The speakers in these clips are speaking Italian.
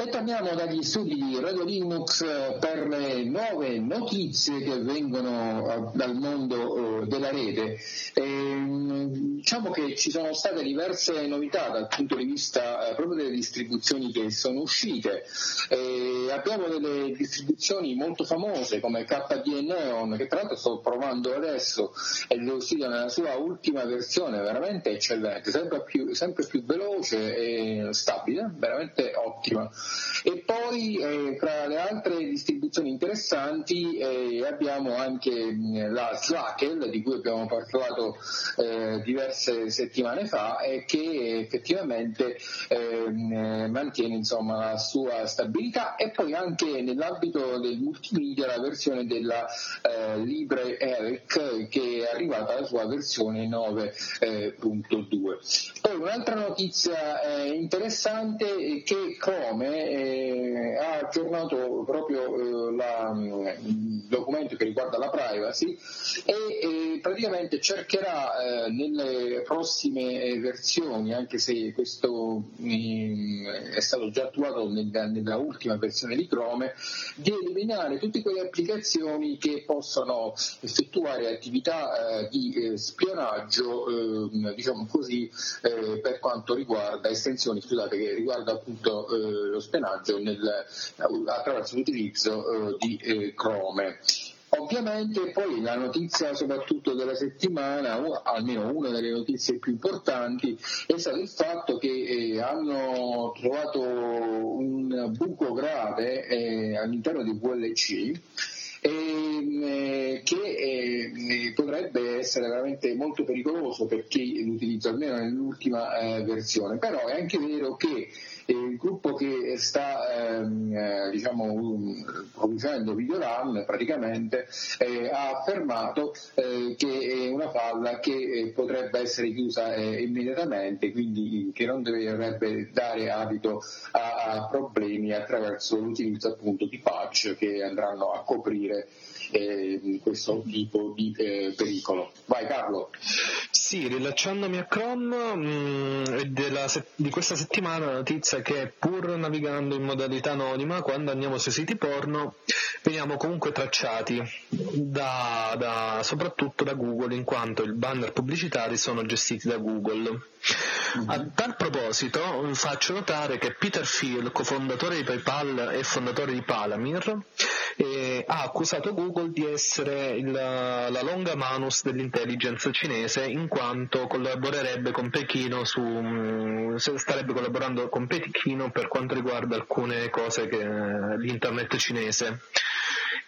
ritorniamo dagli studi di Radio Linux per le nuove notizie che vengono dal mondo della rete. Ehm, diciamo che ci sono state diverse novità dal punto di vista proprio delle distribuzioni che sono uscite. Abbiamo delle distribuzioni molto famose come KDE Neon, che tra l'altro sto provando adesso ed è uscita nella sua ultima versione, veramente eccellente, sempre più, sempre più veloce e stabile, veramente ottima. E poi eh, tra le altre distribuzioni interessanti eh, abbiamo anche mh, la Slackle di cui abbiamo parlato eh, diverse settimane fa e che effettivamente ehm, mantiene insomma, la sua stabilità e poi anche nell'ambito del multimedia la versione della eh, Libre Eric che è arrivata alla sua versione 9.2. Poi un'altra notizia eh, interessante è che Chrome eh, ha aggiornato proprio eh, la, il documento che riguarda la privacy e praticamente cercherà eh, nelle prossime versioni, anche se questo mm, è stato già attuato nella, nella ultima versione di Chrome, di eliminare tutte quelle applicazioni che possono effettuare attività eh, di eh, spionaggio, ehm, diciamo così, eh, per quanto riguarda estensioni scusate, che riguarda appunto eh, lo spionaggio nel, attraverso l'utilizzo eh, di Chrome. Ovviamente poi la notizia soprattutto della settimana, o almeno una delle notizie più importanti, è stato il fatto che eh, hanno trovato un buco grave eh, all'interno di VLC eh, che eh, potrebbe essere veramente molto pericoloso per chi l'utilizza, almeno nell'ultima eh, versione, però è anche vero che il gruppo che sta ehm, eh, diciamo, producendo Videoram praticamente eh, ha affermato eh, che è una falla che eh, potrebbe essere chiusa eh, immediatamente, quindi che non dovrebbe dare adito a, a problemi attraverso l'utilizzo appunto di patch che andranno a coprire eh, questo tipo di eh, pericolo. Vai Carlo. Sì, rilacciandomi a Chrome mh, della, di questa settimana la notizia che pur navigando in modalità anonima, quando andiamo sui siti porno, veniamo comunque tracciati da, da, soprattutto da Google, in quanto i banner pubblicitari sono gestiti da Google. Mm-hmm. A tal proposito faccio notare che Peter Thiel, cofondatore di PayPal e fondatore di Palamir, eh, ha accusato Google di essere il, la longa manus dell'intelligence cinese in quanto collaborerebbe con Pechino su, mm, starebbe collaborando con Pechino per quanto riguarda alcune cose che, di internet cinese.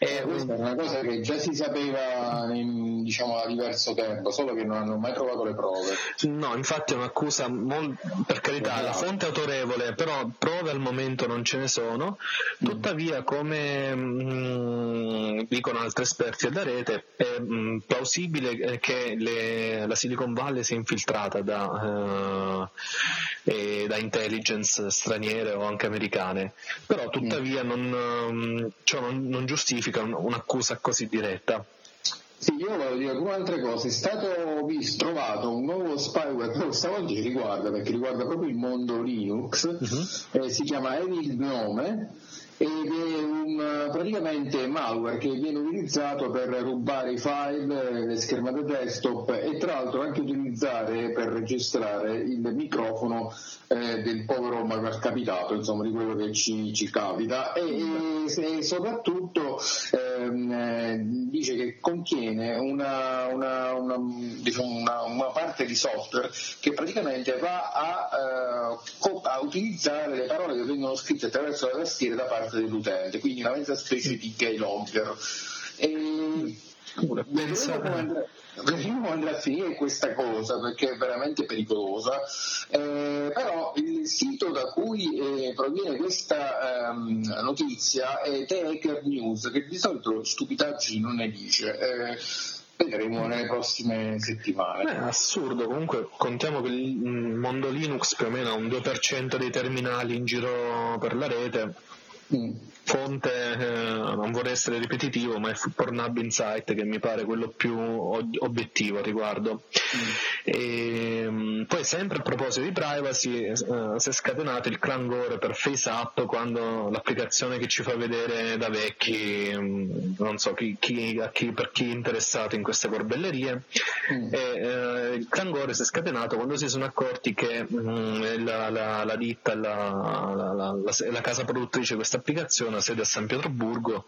E questa è una cosa che già si sapeva in, diciamo, da diverso tempo, solo che non hanno mai trovato le prove. No, infatti è un'accusa, mol, per carità, la fonte è autorevole, però prove al momento non ce ne sono. Tuttavia, come mh, mm, dicono altri esperti della rete, è mh, mm, plausibile che le, la Silicon Valley sia infiltrata da, uh, da, intelligence straniere o anche americane, però tuttavia non, um, ciò non, non giustifica giustifica un'accusa così diretta. Sì, io voglio dire due altre cose. È stato visto, trovato un nuovo spyware, però stavolta ci riguarda perché riguarda proprio il mondo Linux, uh-huh. eh, si chiama Evil Gnome ed è un, praticamente malware che viene utilizzato per rubare i file, le schermate desktop e tra l'altro anche utilizzare per registrare il microfono eh, del povero malcapitato, insomma di quello che ci, ci capita. E, e, e soprattutto ehm, eh, dice che contiene una, una, una, diciamo una, parte di software che praticamente va a, uh, a utilizzare le parole che vengono scritte attraverso la tastiera da parte parte dell'utente, quindi una mezza specie di keylogger. E vedremo come andrà a finire questa cosa perché è veramente pericolosa, eh, però il sito da cui eh, proviene questa ehm, notizia è The Hacker News che di solito stupidaggini non ne dice. Eh, vedremo nelle prossime settimane. È assurdo, comunque contiamo che il mondo Linux più o meno ha un 2% dei terminali in giro per la rete Mm. Fonte, eh, non vorrei essere ripetitivo, ma è Pornhub Insight che mi pare quello più obiettivo a riguardo. Mm. E, ehm, poi sempre a proposito di privacy, eh, si è scatenato il clangore per FaceApp quando l'applicazione che ci fa vedere da vecchi, mm, non so chi, chi, chi, per chi è interessato in queste corbellerie, mm. e, eh, il clangore si è scatenato quando si sono accorti che mh, mm, la, la, la, ditta, la, la, casa produttrice di questa applicazione ha sede a San Pietroburgo,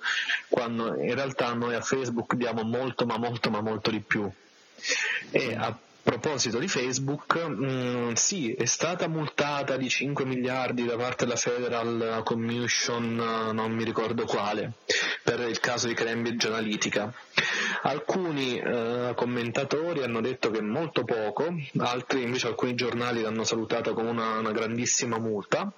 quando in realtà noi a Facebook diamo molto ma molto ma molto di più. E a proposito di Facebook, mh, mm, sì, è stata multata di 5 miliardi da parte della Federal Commission, non mi ricordo quale, per il caso di Cambridge Analytica. Alcuni eh, commentatori hanno detto che è molto poco, altri invece alcuni giornali l'hanno salutata come una, una grandissima multa.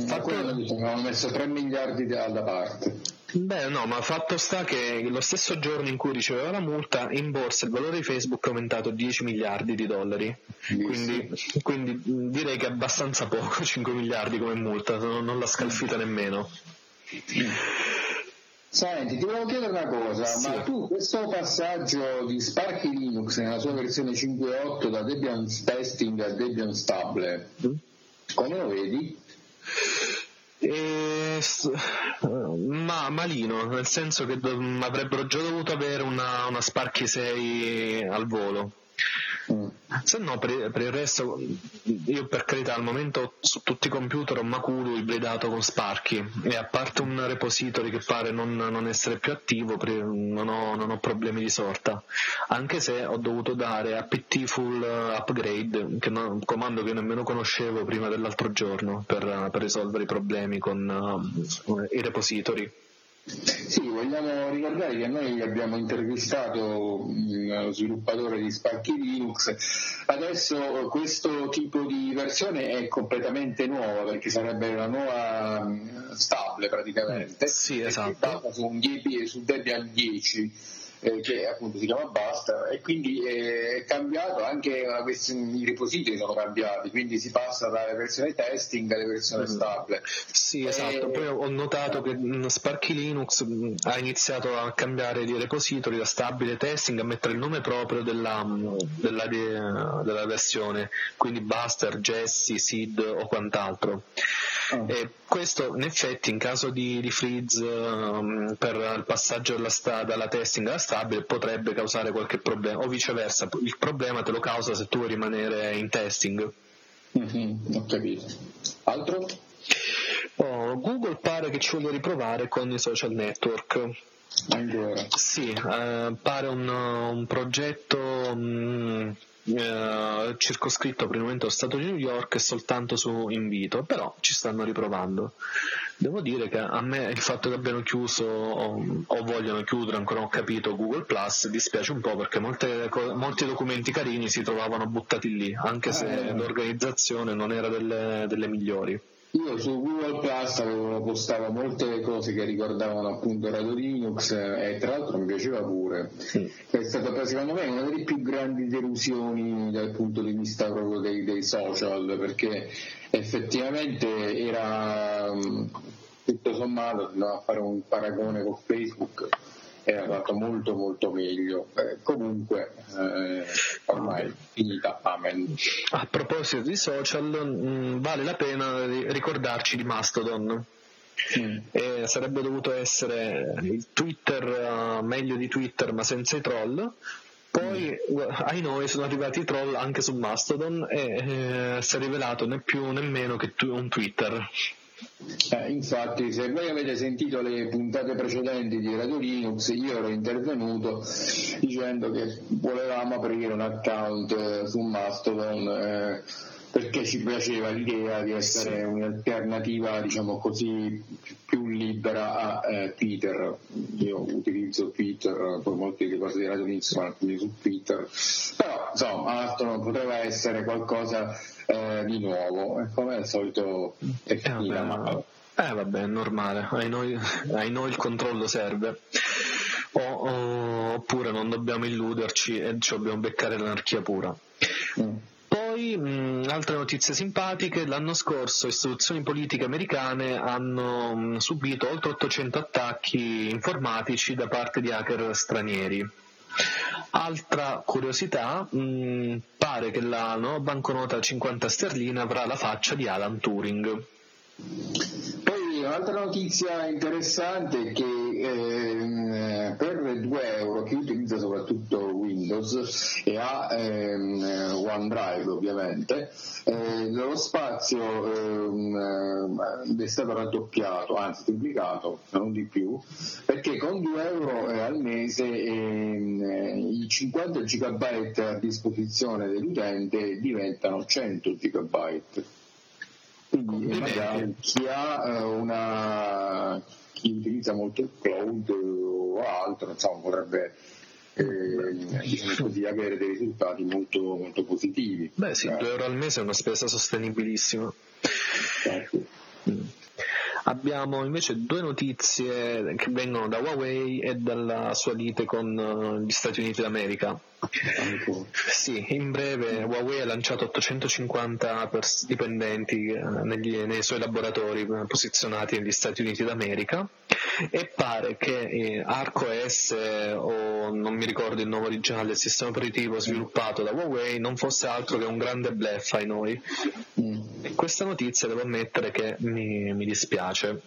Fatto... quello diciamo, hanno messo 3 miliardi da, da parte. Beh, no, ma fatto sta che lo stesso giorno in cui riceveva la multa, in borsa il valore di Facebook è aumentato 10 miliardi di dollari. Quindi, quindi, direi che è abbastanza poco, 5 miliardi come multa, non l'ha scalfita nemmeno. Senti, ti volevo chiedere una cosa, sì. ma tu questo passaggio di Sparky Linux nella sua versione 5.8 da Debian Testing a Debian Stable, mm. come lo vedi? E, ma malino, nel senso che do, avrebbero già dovuto avere una, una Sparky 6 al volo. Mm. Se no, per, per, il resto, io per carità al momento su tutti i computer ho Makulu ibridato con Sparky e a parte un repository che pare non, non essere più attivo, non ho, non ho, problemi di sorta. Anche se ho dovuto dare apt full upgrade, che non, un comando che nemmeno conoscevo prima dell'altro giorno per, per risolvere i problemi con uh, i repository. Sì, vogliamo ricordare che noi abbiamo intervistato lo sviluppatore di Sparky Linux, adesso questo tipo di versione è completamente nuova perché sarebbe la nuova stable praticamente, sì, esatto. su, un Debian 10 eh, che appunto si chiama Basta e quindi eh, è cambiato anche versione, i repository sono cambiati, quindi si passa dalle versioni testing alle versioni mm. stable. Sì, esatto, poi ho notato che mm, Sparky Linux mm, ha iniziato a cambiare di repository da stabile testing a mettere il nome proprio della, della, della versione, quindi Buster, Jesse, Seed o quant'altro. Oh. E questo in effetti in caso di, di freeze um, per il passaggio dalla, sta, dalla testing alla stabile potrebbe causare qualche problema o viceversa, il problema te lo causa se tu vuoi rimanere in testing. Mm-hmm, ho capito. Altro? Oh, Google pare che ci voglia riprovare con i social network. Ancora? Sì, eh, pare un, un progetto um, eh, circoscritto per il momento allo Stato di New York e soltanto su invito, però ci stanno riprovando. Devo dire che a me il fatto che abbiano chiuso o, o vogliono chiudere, ancora non ho capito, Google Plus dispiace un po' perché molte, molti documenti carini si trovavano buttati lì, anche se eh. l'organizzazione non era delle, delle migliori. Io su Google Plus avevo postato molte cose che ricordavano appunto Radio Linux e tra l'altro mi piaceva pure. Sì. È stata secondo me una delle più grandi delusioni dal punto di vista proprio dei, dei social perché effettivamente era tutto sommato, a fare un paragone con Facebook era fatto molto molto meglio. Eh, comunque eh, ormai è finita, amen. A proposito di social, mh, mm, vale la pena ricordarci di Mastodon. Mm. Eh, sarebbe dovuto essere il Twitter uh, meglio di Twitter ma senza i troll poi mm. ai noi sono arrivati i troll anche su Mastodon e eh, si è rivelato né più né meno che un Twitter eh, infatti, se voi avete sentito le puntate precedenti di Radio Linux, io ero intervenuto dicendo che volevamo aprire un account eh, su Mastodon eh, perché ci piaceva l'idea di essere un'alternativa, diciamo così, più libera a eh, Twitter. Io utilizzo Twitter, poi molti delle cose di Radio Linux sono alcuni su Twitter, però insomma Mastodon poteva essere qualcosa eh, di nuovo e come al solito è finita eh, male. Eh vabbè, è normale, ai noi, ai noi il controllo serve. O, o, oppure non dobbiamo illuderci e ci dobbiamo beccare l'anarchia pura. Mm. Poi Poi, mh, altre notizie simpatiche, l'anno scorso istituzioni politiche americane hanno mh, subito oltre 800 attacchi informatici da parte di hacker stranieri. Altra curiosità, mh, pare che la nuova banconota 50 sterline avrà la faccia di Alan Turing. Poi un'altra notizia interessante è che eh, per 2 euro chi utilizza soprattutto Windows e ha ehm, OneDrive ovviamente, eh, lo spazio ehm, è stato raddoppiato, anzi triplicato, non di più, perché con 2 euro eh, al mese ehm, i 50 GB a disposizione dell'utente diventano 100 GB quindi magari chi ha eh, una chi utilizza molto il cloud o altro insomma potrebbe eh, diciamo così, avere dei risultati molto, molto positivi. Beh sì, 2 eh. euro al mese è una spesa sostenibilissima. Certo. Mm. Abbiamo invece due notizie che vengono da Huawei e dalla sua lite con eh, gli Stati Uniti d'America. Sì, in breve Huawei ha lanciato 850 pers- dipendenti eh, negli, nei suoi laboratori eh, posizionati negli Stati Uniti d'America e pare che eh, ArcOS o non mi ricordo il nome originale del sistema operativo sviluppato da Huawei non fosse altro che un grande bluff ai noi. Mm. Questa notizia devo ammettere che mi, mi dispiace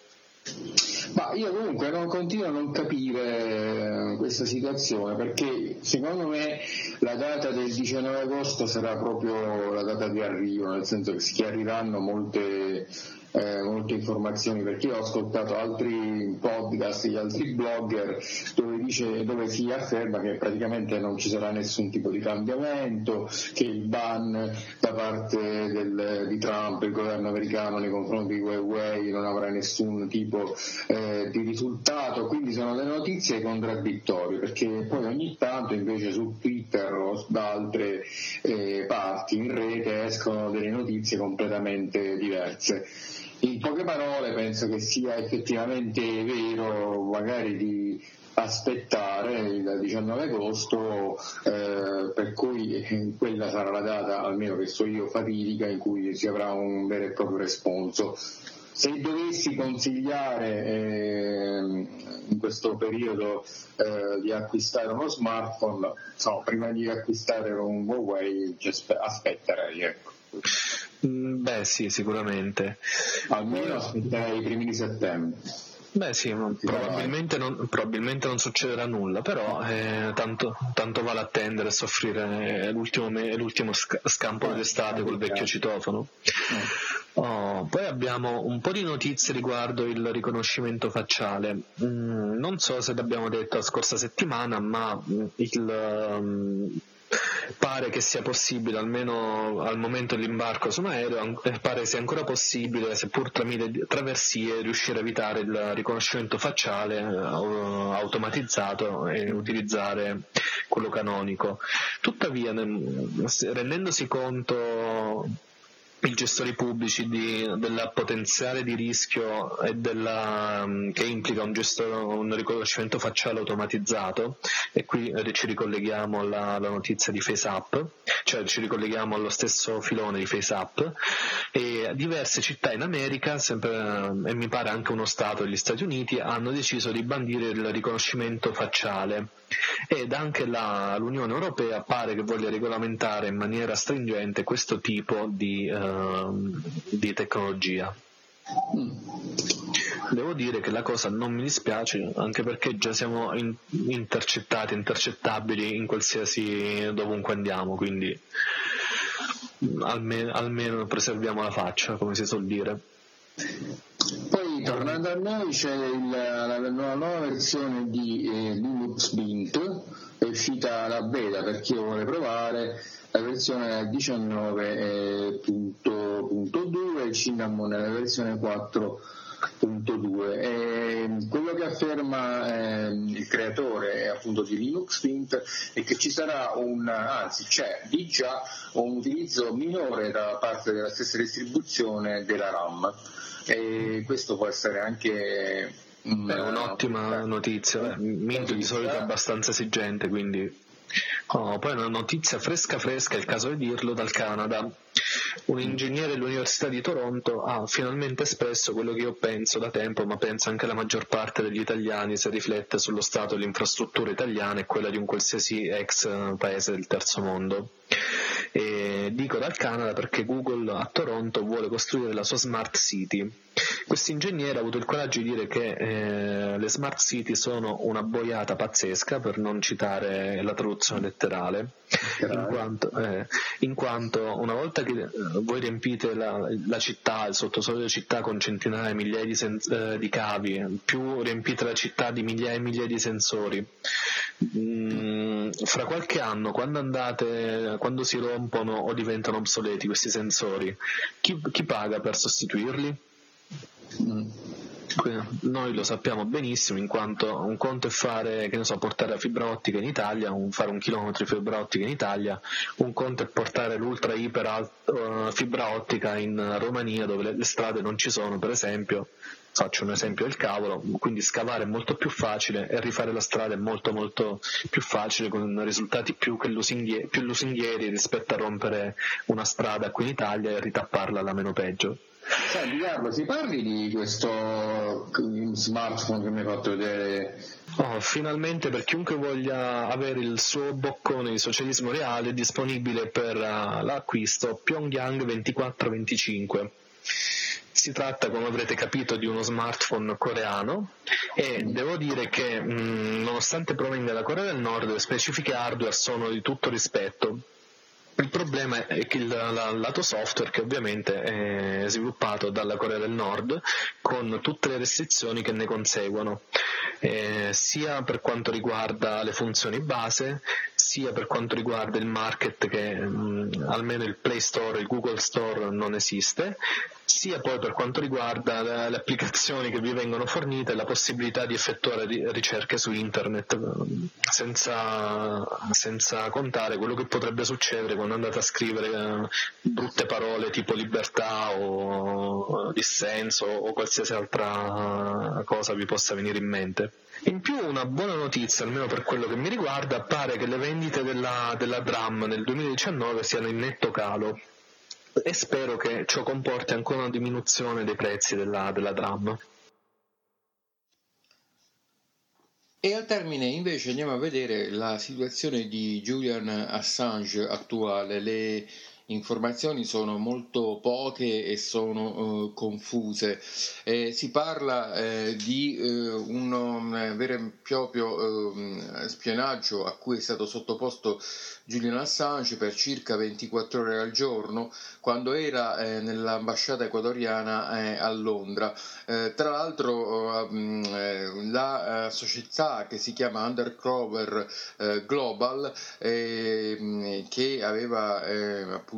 ma io comunque non continuo a non capire eh, questa situazione perché secondo me la data del 19 agosto sarà proprio la data di arrivo, nel senso che si chiariranno molte eh, molte informazioni perché ho ascoltato altri podcast di altri blogger dove, dice, dove si afferma che praticamente non ci sarà nessun tipo di cambiamento, che il ban da parte del, di Trump, il governo americano nei confronti di Huawei non avrà nessun tipo eh, di risultato, quindi sono delle notizie contraddittorie perché poi ogni tanto invece su Twitter o da altre eh, parti in rete escono delle notizie completamente diverse. In poche parole penso che sia effettivamente vero magari di aspettare il 19 agosto eh, per cui eh, quella sarà la data almeno che so io fatidica in cui si avrà un vero e proprio responso se dovessi consigliare eh, in questo periodo eh, di acquistare uno smartphone no, prima di acquistare un Huawei aspetterei ecco. Mm, beh sì, sicuramente. Almeno aspetterei i primi di settembre. Beh sì, probabilmente non, probabilmente non, succederà nulla, però eh, tanto, tanto, vale attendere e soffrire l'ultimo, l'ultimo scampo dell'estate col vecchio citofono. Oh, poi abbiamo un po' di notizie riguardo il riconoscimento facciale. Mm, non so se l'abbiamo detto la scorsa settimana, ma il... Um, pare che sia possibile, almeno al momento dell'imbarco su un aereo, pare sia ancora possibile, seppur tramite traversie, riuscire a evitare il riconoscimento facciale eh, automatizzato e utilizzare quello canonico. Tuttavia, rendendosi conto i gestori pubblici di, del potenziale di rischio e della, mm, che implica un, gesto, un, riconoscimento facciale automatizzato. E qui ci ricolleghiamo alla, alla, notizia di FaceApp, cioè ci ricolleghiamo allo stesso filone di FaceApp. E diverse città in America, sempre, e mi pare anche uno Stato degli Stati Uniti, hanno deciso di bandire il riconoscimento facciale ed anche la, l'Unione Europea pare che voglia regolamentare in maniera stringente questo tipo di, uh, di tecnologia. Devo dire che la cosa non mi dispiace anche perché già siamo in, intercettati, intercettabili in qualsiasi dovunque andiamo, quindi almeno, almeno preserviamo la faccia, come si suol dire. Poi tornando a noi c'è il, la, la, nuova versione di eh, Linux Mint, è uscita la beta per chi vuole provare, la versione 19.2 e Cinnamon è la versione 4.2. E quello che afferma eh, il creatore appunto di Linux Mint è che ci sarà un, anzi c'è di già un utilizzo minore da parte della stessa distribuzione della RAM e questo può essere anche Beh, un'ottima notizia. Mint di solito è abbastanza esigente, quindi Oh, poi una notizia fresca fresca, è il caso di dirlo, dal Canada. Un ingegnere dell'Università di Toronto ha finalmente espresso quello che io penso da tempo, ma penso anche la maggior parte degli italiani se riflette sullo stato delle infrastrutture italiane e quella di un qualsiasi ex paese del terzo mondo. E dico dal Canada perché Google a Toronto vuole costruire la sua smart city. Questo ingegnere ha avuto il coraggio di dire che eh, le smart city sono una boiata pazzesca, per non citare la traduzione letterale, in quanto, eh, in quanto, una volta che eh, voi riempite la, la, città, il sottosuolo della città con centinaia, migliaia di, sen- eh, di cavi, più riempite la città di migliaia e migliaia di sensori, mm, fra qualche anno, quando, andate, quando si rompono o diventano obsoleti questi sensori, chi, chi paga per sostituirli? Mm. Noi lo sappiamo benissimo in quanto un conto è fare, che ne so, portare la fibra ottica in Italia, un, fare un chilometro di fibra ottica in Italia, un conto è portare l'ultra iper uh, fibra ottica in Romania dove le, le strade non ci sono, per esempio, faccio un esempio del cavolo, quindi scavare è molto più facile e rifare la strada è molto molto più facile con risultati più, lusinghieri, più lusinghieri rispetto a rompere una strada qui in Italia e ritapparla alla meno peggio. Senti Carlo, si parli di questo smartphone che mi hai fatto vedere? Oh, finalmente per chiunque voglia avere il suo boccone di socialismo reale è disponibile per uh, l'acquisto Pyongyang 2425. Si tratta, come avrete capito, di uno smartphone coreano e devo dire che mh, nonostante provenga dalla Corea del Nord le specifiche hardware sono di tutto rispetto. Il problema è che il lato software, che ovviamente è sviluppato dalla Corea del Nord, con tutte le restrizioni che ne conseguono, eh, sia per quanto riguarda le funzioni base, sia per quanto riguarda il market che mh, mm, almeno il Play Store, il Google Store non esiste, sia poi per quanto riguarda le applicazioni che vi vengono fornite e la possibilità di effettuare ricerche su internet senza, senza contare quello che potrebbe succedere quando andate a scrivere eh, brutte parole tipo libertà o dissenso o qualsiasi altra cosa vi possa venire in mente. In più una buona notizia, almeno per quello che mi riguarda, pare che le vendite della, della DRAM nel 2019 siano in netto calo e spero che ciò comporti ancora una diminuzione dei prezzi della, della DRAM. E al termine invece andiamo a vedere la situazione di Julian Assange attuale, le informazioni sono molto poche e sono eh, confuse. Eh, si parla eh, di eh, un, un vero e proprio ehm, spionaggio a cui è stato sottoposto Julian Assange per circa 24 ore al giorno quando era eh, nell'ambasciata ecuadoriana eh, a Londra. Tra l'altro mm, la società che si chiama Undercover Global mm, che aveva appunto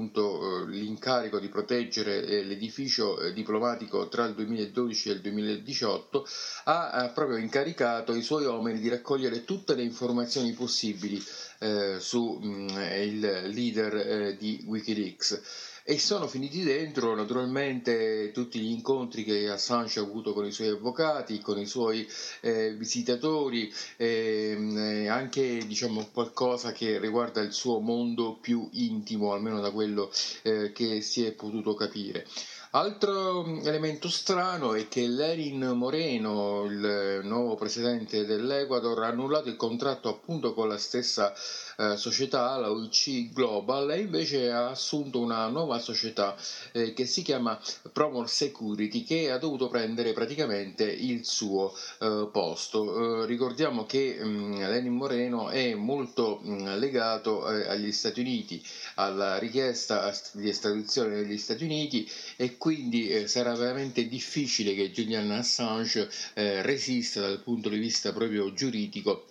l'incarico di proteggere l'edificio diplomatico tra il 2012 e il 2018 ha proprio incaricato i suoi uomini di raccogliere tutte le informazioni possibili eh, su mm, il leader eh, di Wikileaks e sono finiti dentro naturalmente tutti gli incontri che Assange ha avuto con i suoi avvocati, con i suoi eh, visitatori, eh, anche diciamo, qualcosa che riguarda il suo mondo più intimo, almeno da quello eh, che si è potuto capire. Altro mm, elemento strano è che Lenin Moreno, il nuovo presidente dell'Ecuador, ha annullato il contratto appunto con la stessa eh, società, la UC Global, e invece ha assunto una nuova società eh, che si chiama Promor Security che ha dovuto prendere praticamente il suo eh, posto. Eh, ricordiamo che mh, mm, Lenin Moreno è molto mh, mm, legato eh, agli Stati Uniti, alla richiesta di estradizione degli Stati Uniti e quindi eh, sarà veramente difficile che Julian Assange resista dal punto di vista proprio giuridico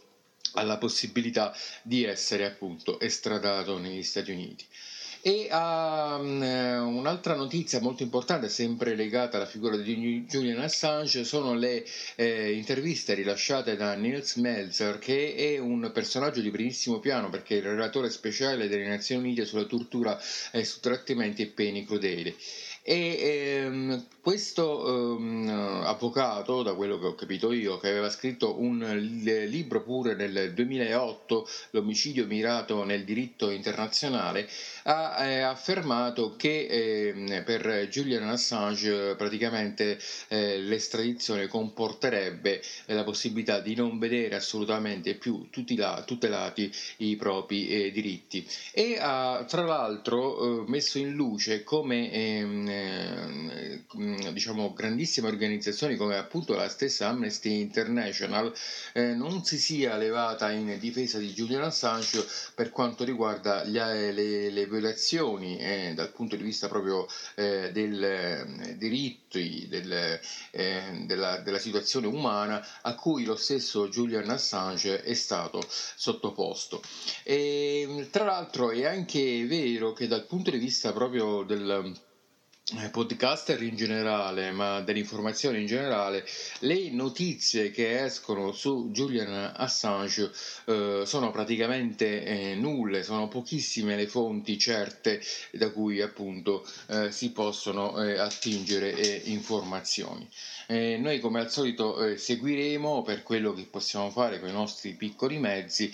alla possibilità di essere appunto estradato negli Stati Uniti. E um, un'altra notizia molto importante, sempre legata alla figura di Julian Assange, sono le eh, interviste rilasciate da Niels Melzer, che è un personaggio di primissimo piano perché è il relatore speciale delle Nazioni Unite sulla tortura e su trattamenti e pene crudeli E ehm, questo ehm, avvocato, da quello che ho capito io, che aveva scritto un libro pure nel 2008, L'omicidio mirato nel diritto internazionale, ha eh, affermato che eh, per Julian Assange praticamente eh, l'estradizione comporterebbe la possibilità di non vedere assolutamente più tutela, tutelati i propri eh, diritti. E ha tra l'altro eh, messo in luce come ehm, eh, diciamo grandissime organizzazioni come appunto la stessa Amnesty International non si sia levata in difesa di Julian Assange per quanto riguarda gli, le, le violazioni eh, dal punto di vista proprio eh, del eh, diritto, del, eh, della, della, situazione umana a cui lo stesso Julian Assange è stato sottoposto. E, tra l'altro è anche vero che dal punto di vista proprio del eh, podcaster in generale, ma dell'informazione in generale, le notizie che escono su Julian Assange eh, sono praticamente eh, nulle, sono pochissime le fonti certe da cui appunto eh, si possono eh, attingere eh, noi come al solito seguiremo per quello che possiamo fare con i nostri piccoli mezzi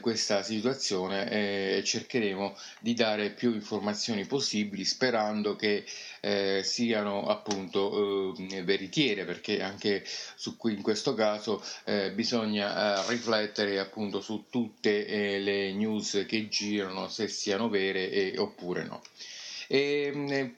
questa situazione e cercheremo di dare più informazioni possibili sperando che eh, siano appunto eh, veritiere perché anche su cui in questo caso eh, bisogna eh, riflettere appunto su tutte eh, le news che girano se siano vere oppure no. E, ehm,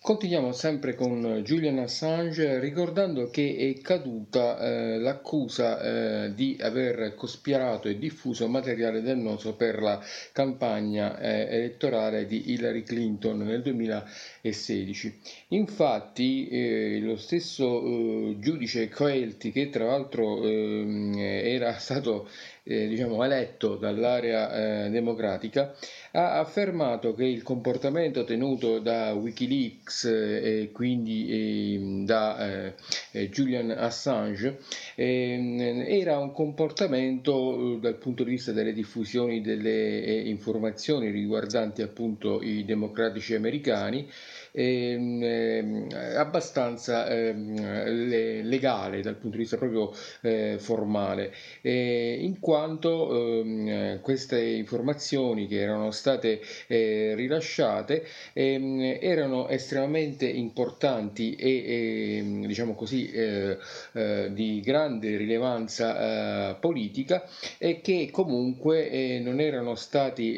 Continuiamo sempre con Julian Assange ricordando che è caduta eh, l'accusa eh, di aver cospirato e diffuso materiale dannoso per la campagna eh, elettorale di Hillary Clinton nel 2016. Infatti eh, lo stesso eh, giudice Coelti che tra l'altro ehm, era stato eh, diciamo, eletto dall'area eh, democratica, ha affermato che il comportamento tenuto da Wikileaks eh, e quindi ehm, da eh, eh, Julian Assange ehm, era un comportamento eh, dal punto di vista delle diffusioni delle informazioni riguardanti appunto i democratici americani abbastanza ehm, legale dal punto di vista proprio eh, formale, in quanto ehm, queste informazioni che erano state eh, rilasciate ehm, erano estremamente importanti e ehm, diciamo così eh, di grande rilevanza politica e che comunque non erano stati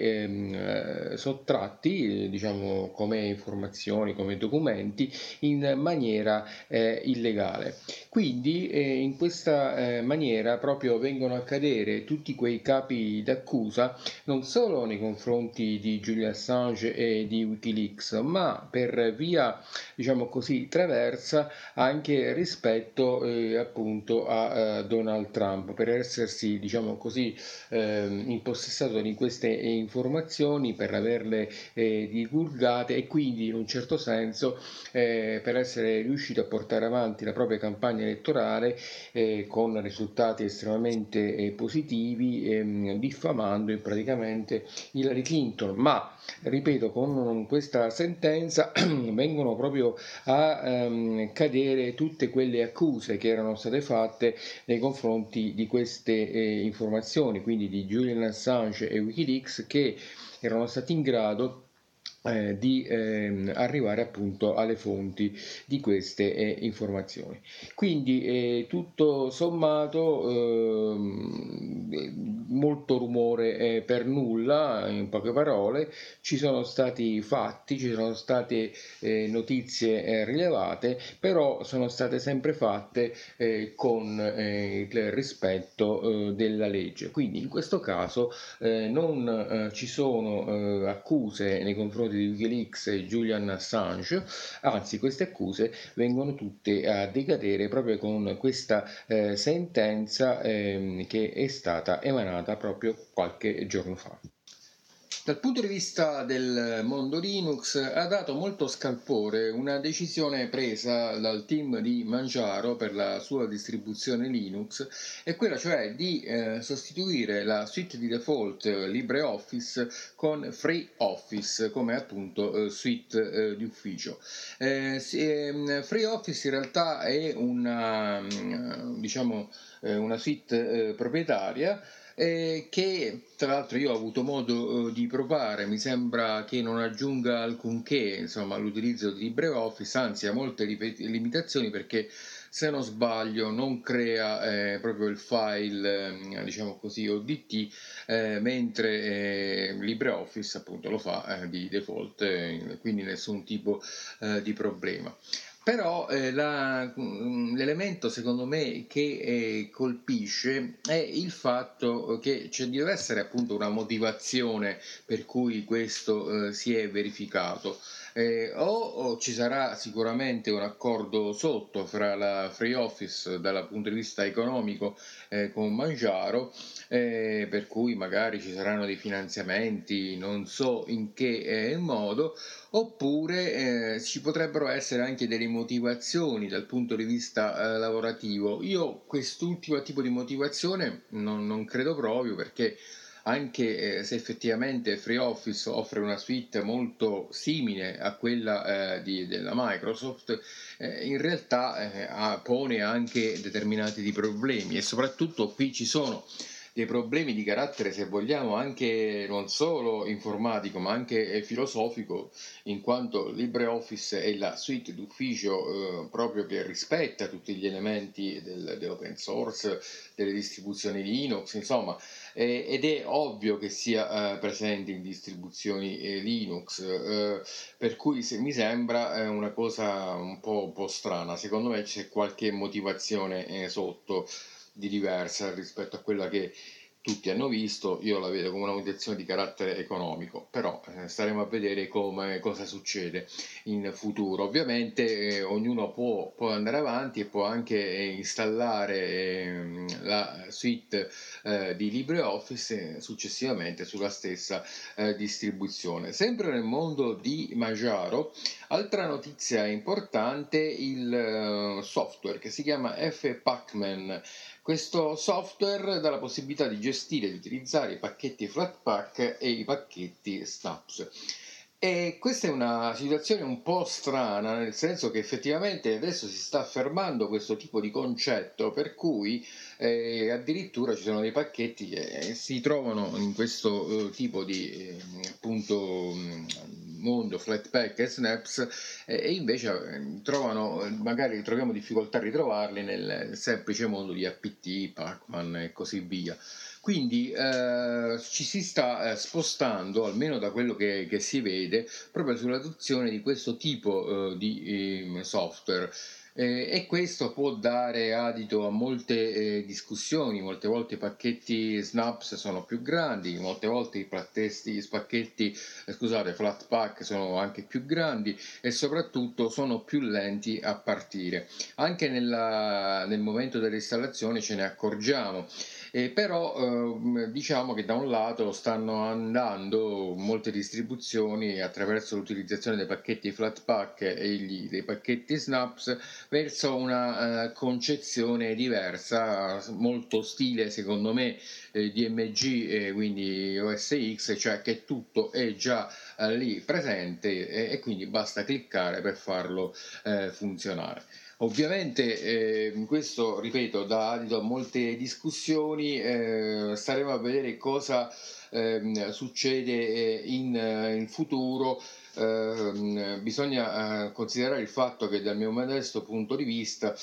sottratti diciamo come informazioni informazioni, come documenti in maniera eh, illegale. Quindi eh, in questa eh, maniera proprio vengono a cadere tutti quei capi d'accusa non solo nei confronti di Julian Assange e di Wikileaks, ma per via diciamo così traversa anche rispetto eh, appunto a uh, Donald Trump per essersi diciamo così eh, impossessato di queste informazioni per averle eh, divulgate e quindi in un certo senso eh, per essere riuscito a portare avanti la propria campagna elettorale eh, con risultati estremamente eh, positivi, ehm, diffamando praticamente Hillary Clinton. Ma ripeto, con questa sentenza vengono proprio a ehm, cadere tutte quelle accuse che erano state fatte nei confronti di queste eh, informazioni, quindi di Julian Assange e Wikileaks che erano stati in grado eh, di eh, arrivare appunto alle fonti di queste eh, informazioni. Quindi eh, tutto sommato ehm, molto rumore eh, per nulla, in poche parole, ci sono stati fatti, ci sono state eh, notizie rilevate, però sono state sempre fatte con il rispetto della legge. Quindi in questo caso non ci sono accuse nei confronti di Wikileaks e Julian Assange, anzi queste accuse vengono tutte a decadere proprio con questa eh, sentenza eh, che è stata emanata proprio qualche giorno fa. Dal punto di vista del mondo Linux ha dato molto scalpore una decisione presa dal team di Manjaro per la sua distribuzione Linux, è quella cioè di eh, sostituire la suite di default LibreOffice con FreeOffice come appunto eh, suite eh, di ufficio. Eh, ehm, FreeOffice in realtà è una, mm, diciamo, eh, una suite eh, proprietaria eh, che tra l'altro io ho avuto modo di provare, mi sembra che non aggiunga alcunché insomma, all'utilizzo di LibreOffice, anzi ha molte limitazioni perché se non sbaglio non crea eh, proprio il file eh, diciamo così ODT eh, mentre LibreOffice appunto lo fa di default quindi nessun tipo di problema però eh, la, mm, l'elemento secondo me che eh, colpisce è il fatto che ci deve essere appunto una motivazione per cui questo eh, si è verificato. Eh, o, o, ci sarà sicuramente un accordo sotto fra la Free Office dal punto di vista economico eh, con Mangiaro, eh, per cui magari ci saranno dei finanziamenti, non so in che eh, modo, oppure eh, ci potrebbero essere anche delle motivazioni dal punto di vista eh, lavorativo. Io quest'ultimo tipo di motivazione non, non credo proprio perché anche eh, se effettivamente FreeOffice offre una suite molto simile a quella eh, di, della Microsoft, eh, in realtà eh, pone anche determinati problemi e soprattutto qui ci sono dei problemi di carattere, se vogliamo, anche non solo informatico, ma anche eh, filosofico, in quanto LibreOffice è la suite d'ufficio eh, proprio che rispetta tutti gli elementi del, dell'open source, delle distribuzioni Linux, insomma, eh, ed è ovvio che sia eh, presente in distribuzioni eh, Linux, eh, per cui se, mi sembra una cosa un po', un po', strana. Secondo me c'è qualche motivazione sotto di diversa rispetto a quella che tutti hanno visto, io la vedo come una motivazione di carattere economico, però eh, staremo a vedere come, cosa succede in futuro. Ovviamente eh, ognuno può, può, andare avanti e può anche eh, installare eh, la suite eh, di LibreOffice eh, successivamente sulla stessa distribuzione. Sempre nel mondo di Majaro, altra notizia importante, il software che si chiama F-Pacman questo software dà la possibilità di gestire e di utilizzare i pacchetti Flatpak e i pacchetti Snaps. E questa è una situazione un po' strana, nel senso che effettivamente adesso si sta affermando questo tipo di concetto, per cui eh, addirittura ci sono dei pacchetti che si trovano in questo eh, tipo di eh, appunto mondo Flatpak e Snaps e invece eh, trovano, magari troviamo difficoltà a ritrovarli nel semplice mondo di APT, Pacman e così via. Quindi eh, ci si sta eh, spostando, almeno da quello che, che, si vede, proprio sull'adozione di questo tipo eh, di eh, software. Eh, e questo può dare adito a molte eh, discussioni, molte volte i pacchetti snaps sono più grandi, molte volte i pacchetti, pacchetti eh, scusate, flat pack sono anche più grandi e soprattutto sono più lenti a partire. Anche nella, nel momento dell'installazione ce ne accorgiamo eh, però eh, diciamo che da un lato stanno andando molte distribuzioni attraverso l'utilizzazione dei pacchetti Flatpak e gli, dei pacchetti Snaps verso una eh, concezione diversa, molto stile secondo me eh, DMG, quindi OS X, cioè che tutto è già eh, lì presente e, e, quindi basta cliccare per farlo eh, funzionare. Ovviamente eh, questo, ripeto, dà adito a molte discussioni, eh, staremo a vedere cosa ehm, eh, succede in, in futuro. Ehm, bisogna eh, considerare il fatto che dal mio modesto punto di vista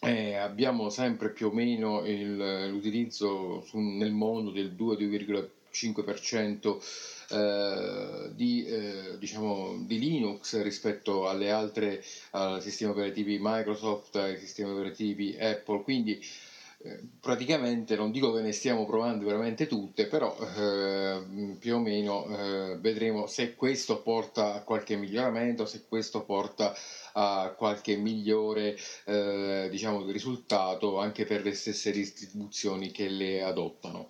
eh, abbiamo sempre più o meno il, l'utilizzo su, nel mondo del 2,5% eh, di, eh, diciamo, di, Linux rispetto alle altre uh, sistemi operativi Microsoft, ai sistemi operativi Apple, quindi eh, praticamente non dico che ne stiamo provando veramente tutte, però eh, più o meno eh, vedremo se questo porta a qualche miglioramento, se questo porta a qualche migliore eh, diciamo, risultato anche per le stesse distribuzioni che le adottano.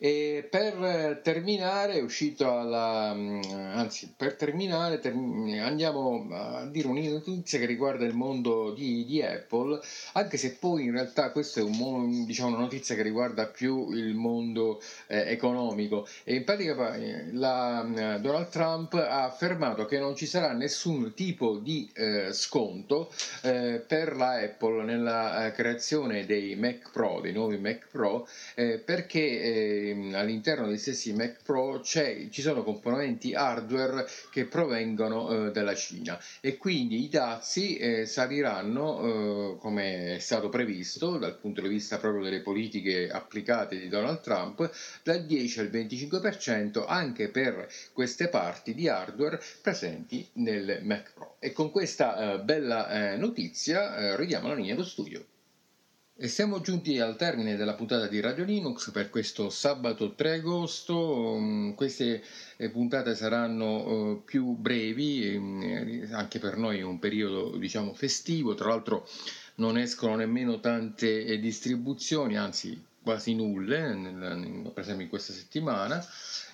E per terminare, alla. anzi, per terminare, ter, andiamo a dire un'inizia che riguarda il mondo di, di, Apple, anche se poi in realtà questa è un, diciamo, una notizia che riguarda più il mondo eh, economico. E in pratica la, Donald Trump ha affermato che non ci sarà nessun tipo di eh, sconto eh, per la Apple nella eh, creazione dei Mac Pro, dei nuovi Mac Pro, eh, perché ehm, all'interno dei stessi Mac Pro ci sono componenti hardware che provengono eh, dalla Cina e quindi i dazi eh, saliranno come è stato previsto dal punto di vista proprio delle politiche applicate di Donald Trump dal 10 al 25% anche per queste parti di hardware presenti nel Mac Pro. E con questa eh, bella eh, notizia eh, ridiamo la linea allo studio. E siamo giunti al termine della puntata di Radio Linux per questo sabato 3 agosto. Um, queste eh, puntate saranno uh, più brevi, um, anche per noi è un periodo diciamo festivo, tra l'altro non escono nemmeno tante eh, distribuzioni, anzi quasi nulle, nel, per esempio in questa settimana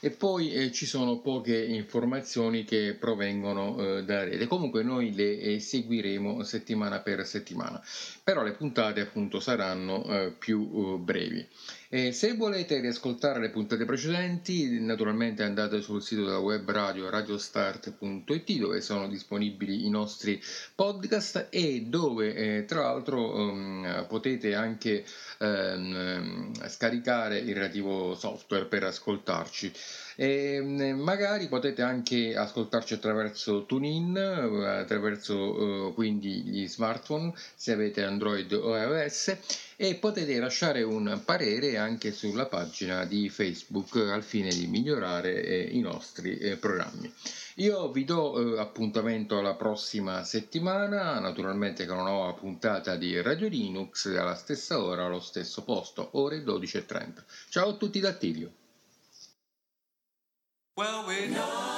e poi eh, ci sono poche informazioni che provengono eh, da rete. Comunque noi le eh, seguiremo settimana per settimana, però le puntate appunto saranno eh, più uh, brevi. E se volete riascoltare le puntate precedenti, naturalmente andate sul sito della web radio radiostart.it dove sono disponibili i nostri podcast e dove eh, tra l'altro um, potete anche um, scaricare il relativo software per ascoltarci. E mm, magari potete anche ascoltarci attraverso TuneIn, attraverso uh, quindi gli smartphone se avete Android o iOS e potete lasciare un parere anche sulla pagina di Facebook al fine di migliorare eh, i nostri eh, programmi. Io vi do eh, appuntamento alla prossima settimana, naturalmente con una nuova puntata di Radio Linux alla stessa ora, allo stesso posto, ore 12.30. Ciao a tutti da Tilio. Well, we.